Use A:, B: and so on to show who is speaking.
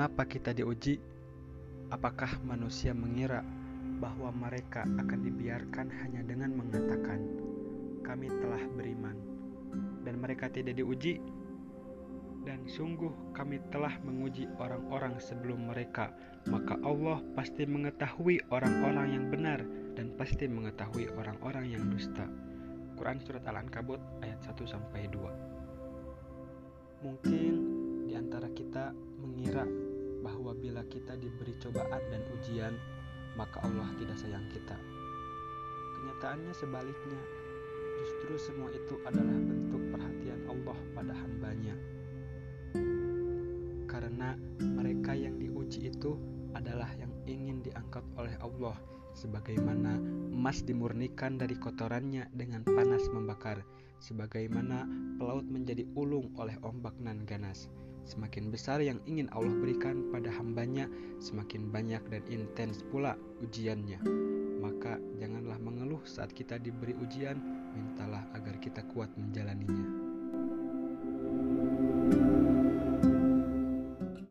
A: Mengapa kita diuji? Apakah manusia mengira bahwa mereka akan dibiarkan hanya dengan mengatakan, "Kami telah beriman," dan mereka tidak diuji? Dan sungguh, kami telah menguji orang-orang sebelum mereka, maka Allah pasti mengetahui orang-orang yang benar dan pasti mengetahui orang-orang yang dusta. Quran Surat Al-Ankabut ayat 1 2. Mungkin kita diberi cobaan dan ujian, maka Allah tidak sayang kita. Kenyataannya sebaliknya, justru semua itu adalah bentuk perhatian Allah pada hambanya. Karena mereka yang diuji itu adalah yang ingin diangkat oleh Allah sebagaimana emas dimurnikan dari kotorannya dengan panas membakar, sebagaimana pelaut menjadi ulung oleh ombak nan ganas. Semakin besar yang ingin Allah berikan pada hambanya, semakin banyak dan intens pula ujiannya. Maka janganlah mengeluh saat kita diberi ujian, mintalah agar kita kuat menjalaninya.